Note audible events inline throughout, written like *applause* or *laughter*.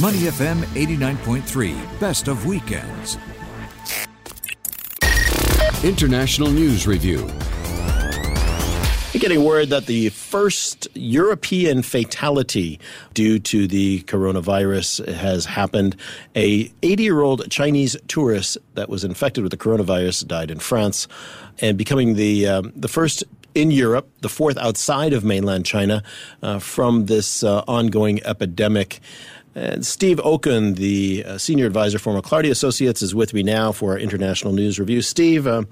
Money FM 89.3, best of weekends. International News Review. Getting word that the first European fatality due to the coronavirus has happened. A 80-year-old Chinese tourist that was infected with the coronavirus died in France, and becoming the um, the first in Europe, the fourth outside of mainland China, uh, from this uh, ongoing epidemic. And Steve Okun, the uh, senior advisor for McLarty Associates, is with me now for our international news review. Steve, uh,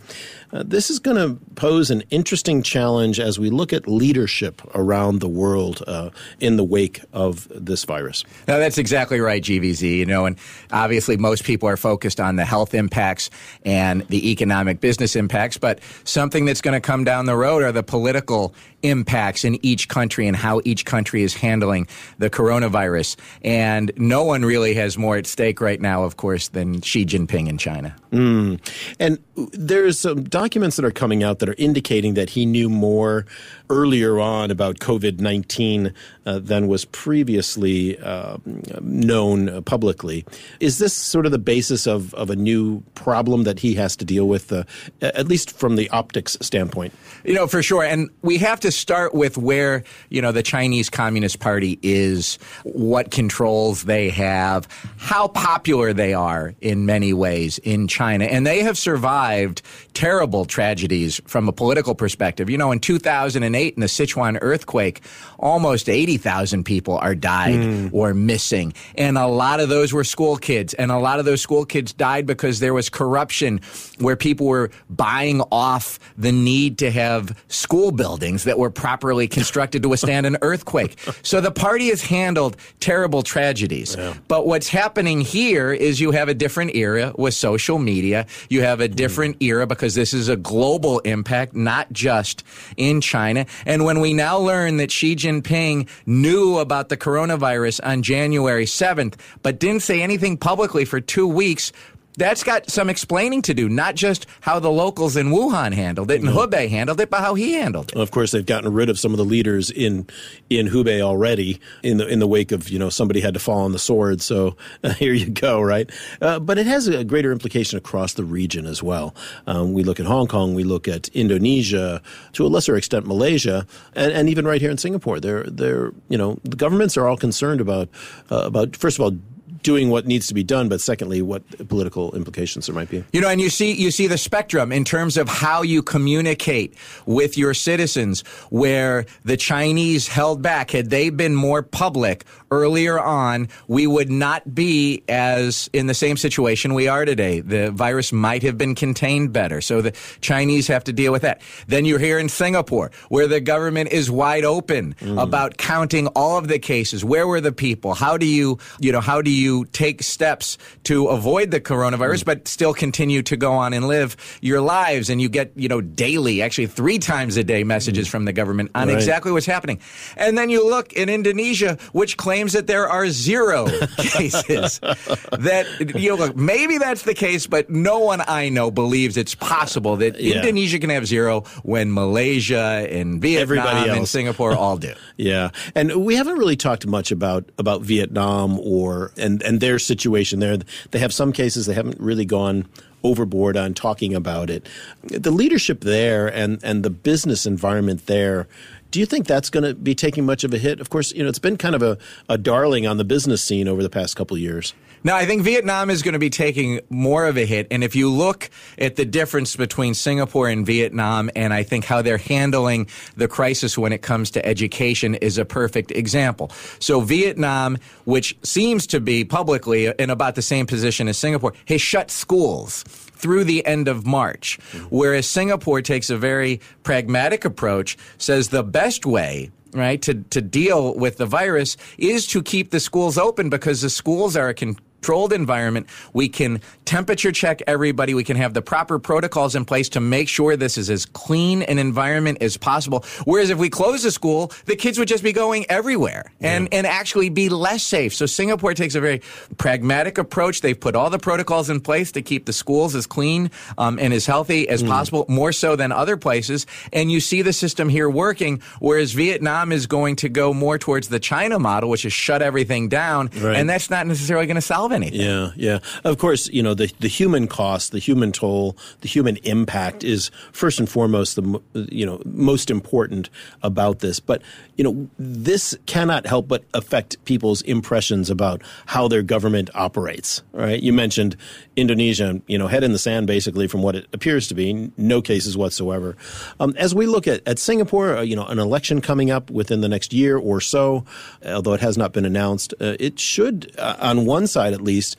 uh, this is going to pose an interesting challenge as we look at leadership around the world uh, in the wake of this virus. No, that's exactly right, GVZ. You know, and obviously most people are focused on the health impacts and the economic business impacts, but something that's going to come down the road are the political impacts in each country and how each country is handling the coronavirus. And no one really has more at stake right now, of course, than Xi Jinping in China. Mm. And there's some documents that are coming out that are indicating that he knew more earlier on about COVID 19 uh, than was previously uh, known publicly. Is this sort of the basis of, of a new problem that he has to deal with, uh, at least from the optics standpoint? You know, for sure. And we have to start with where, you know, the Chinese Communist Party is, what controls they have, how popular they are in many ways in China. And they have survived terrible tragedies from a political perspective. You know, in 2008, in the Sichuan earthquake, almost 80,000 people are died mm. or missing. And a lot of those were school kids. And a lot of those school kids died because there was corruption where people were buying off the need to have school buildings that were properly constructed to withstand an earthquake. So the party has handled terrible tragedies. Yeah. But what's happening here is you have a different era with social media. You have a different mm. era because this is a global impact, not just in China. And when we now learn that Xi Jinping knew about the coronavirus on January 7th, but didn't say anything publicly for two weeks, that's got some explaining to do, not just how the locals in Wuhan handled it and Hubei handled it, but how he handled it. Of course, they've gotten rid of some of the leaders in in Hubei already in the in the wake of you know somebody had to fall on the sword. So uh, *laughs* here you go, right? Uh, but it has a greater implication across the region as well. Um, we look at Hong Kong, we look at Indonesia, to a lesser extent Malaysia, and, and even right here in Singapore. They're they're you know the governments are all concerned about uh, about first of all doing what needs to be done, but secondly, what political implications there might be. You know, and you see you see the spectrum in terms of how you communicate with your citizens. Where the Chinese held back, had they been more public earlier on, we would not be as in the same situation we are today. The virus might have been contained better. So the Chinese have to deal with that. Then you're here in Singapore, where the government is wide open mm. about counting all of the cases. Where were the people? How do you, you know, how do you take steps to avoid the coronavirus, but still continue to go on and live your lives? And you get, you know, daily, actually three times a day messages from the government on right. exactly what's happening. And then you look in Indonesia, which claims claims that there are zero *laughs* cases. that you know, look, maybe that's the case, but no one I know believes it's possible that yeah. Indonesia can have zero when Malaysia and Vietnam and Singapore all do. *laughs* yeah, and we haven't really talked much about about Vietnam or and and their situation there. They have some cases. They haven't really gone overboard on talking about it. The leadership there and and the business environment there do you think that's going to be taking much of a hit? Of course, you know, it's been kind of a, a darling on the business scene over the past couple years. No, I think Vietnam is going to be taking more of a hit. And if you look at the difference between Singapore and Vietnam, and I think how they're handling the crisis when it comes to education is a perfect example. So Vietnam, which seems to be publicly in about the same position as Singapore, has shut schools through the end of March. Mm-hmm. Whereas Singapore takes a very pragmatic approach, says the best way right to, to deal with the virus is to keep the schools open because the schools are a con- controlled environment. We can temperature check everybody. We can have the proper protocols in place to make sure this is as clean an environment as possible. Whereas if we close the school, the kids would just be going everywhere and, yeah. and actually be less safe. So Singapore takes a very pragmatic approach. They've put all the protocols in place to keep the schools as clean um, and as healthy as mm. possible, more so than other places. And you see the system here working, whereas Vietnam is going to go more towards the China model, which is shut everything down. Right. And that's not necessarily going to solve solve anything. Yeah, yeah. Of course, you know the the human cost, the human toll, the human impact is first and foremost the you know most important about this. But you know this cannot help but affect people's impressions about how their government operates. Right? You mentioned Indonesia, you know, head in the sand basically from what it appears to be, no cases whatsoever. Um, as we look at, at Singapore, uh, you know, an election coming up within the next year or so, although it has not been announced, uh, it should, uh, on one side at least,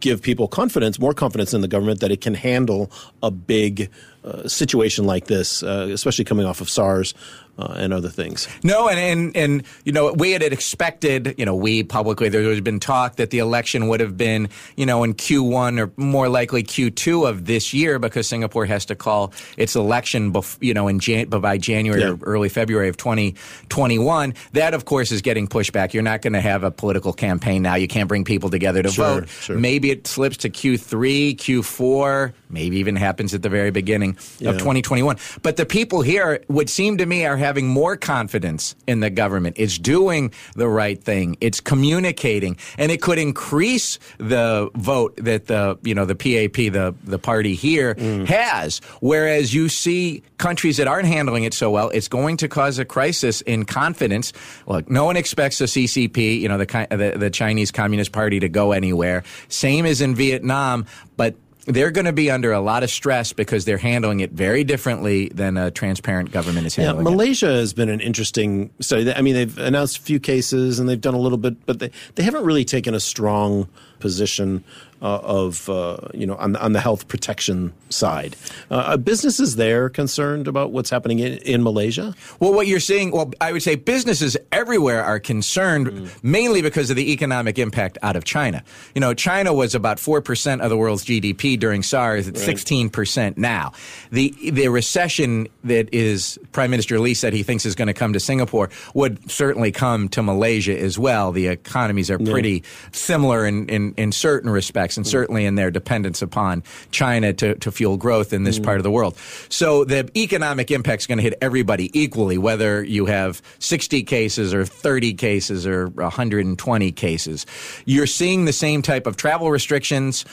give people confidence, more confidence in the government that it can handle a big uh, situation like this, uh, especially coming off of SARS uh, and other things. No, and, and and you know we had expected, you know, we publicly there has been talk that the election would have been, you know, in Q1 or more likely Q2 of this year because Singapore has to call its election, bef- you know, in Jan- by January yeah. or early February of 2021. That, of course, is getting pushed back. You're not going to have a political campaign now. You can't bring people together to sure, vote. Sure. Maybe it slips to Q3, Q4, maybe even happens at the very beginning yeah. of 2021. But the people here would seem to me are having more confidence in the government. It's doing the right thing. It's communicating, and it could increase the vote that the you know the PAP, the the party here mm. has. Whereas you see countries that aren't handling it so well, it's going to cause a crisis in confidence. Look, no one expects the CCP, you know, the the, the Chinese Communist Party to go anywhere. Same as in Vietnam, but they're going to be under a lot of stress because they're handling it very differently than a transparent government is handling yeah, Malaysia it. has been an interesting study. I mean, they've announced a few cases and they've done a little bit, but they, they haven't really taken a strong position uh, of uh, you know on, on the health protection side. Uh, businesses there concerned about what's happening in, in, Malaysia? Well, what you're seeing, well, I would say businesses everywhere are concerned mm. mainly because of the economic impact out of China. You know, China was about four percent of the world's GDP during SARS. It's sixteen right. percent now. The the recession that is Prime Minister Lee said he thinks is going to come to Singapore would certainly come to Malaysia as well. The economies are pretty similar in, in, in certain respects and certainly in their dependence upon China to, to fuel growth in this mm. part of the world. So the economic impact is going to hit everybody equally, whether you have 60 cases or 30 cases or 120 cases. You're seeing the same type of travel restrictions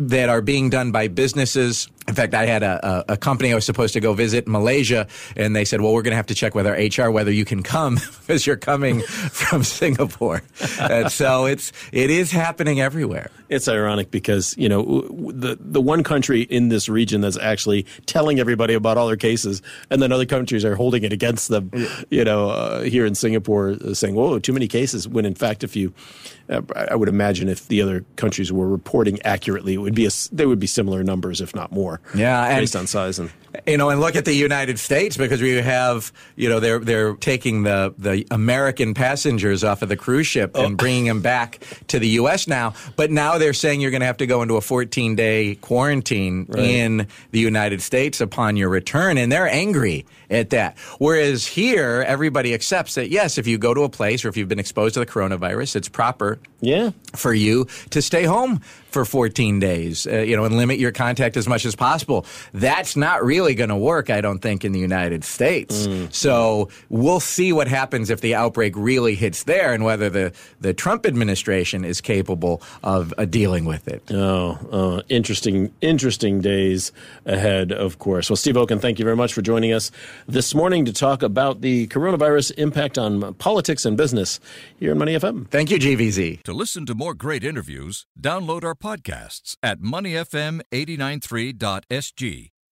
that are being done by businesses in fact, I had a, a, a, company I was supposed to go visit in Malaysia, and they said, "Well, we're going to have to check with our HR whether you can come *laughs* because you're coming *laughs* from Singapore." *laughs* and so it's it is happening everywhere. It's ironic because you know the the one country in this region that's actually telling everybody about all their cases, and then other countries are holding it against them. You know, uh, here in Singapore, uh, saying, "Whoa, too many cases." When in fact, if you, uh, I would imagine if the other countries were reporting accurately, it would be a, there would be similar numbers, if not more. Yeah, based on size and you know, and look at the United States because we have, you know, they're they're taking the the American passengers off of the cruise ship oh. and bringing them back to the U.S. now. But now they're saying you're going to have to go into a 14 day quarantine right. in the United States upon your return, and they're angry at that. Whereas here, everybody accepts that yes, if you go to a place or if you've been exposed to the coronavirus, it's proper yeah. for you to stay home for 14 days, uh, you know, and limit your contact as much as possible. That's not really going to work, I don't think, in the United States. Mm. So we'll see what happens if the outbreak really hits there and whether the, the Trump administration is capable of uh, dealing with it. Oh, uh, interesting, interesting days ahead, of course. Well, Steve Okun, thank you very much for joining us this morning to talk about the coronavirus impact on politics and business here in Money FM. Thank you, GVZ. To listen to more great interviews, download our podcasts at moneyfm893.sg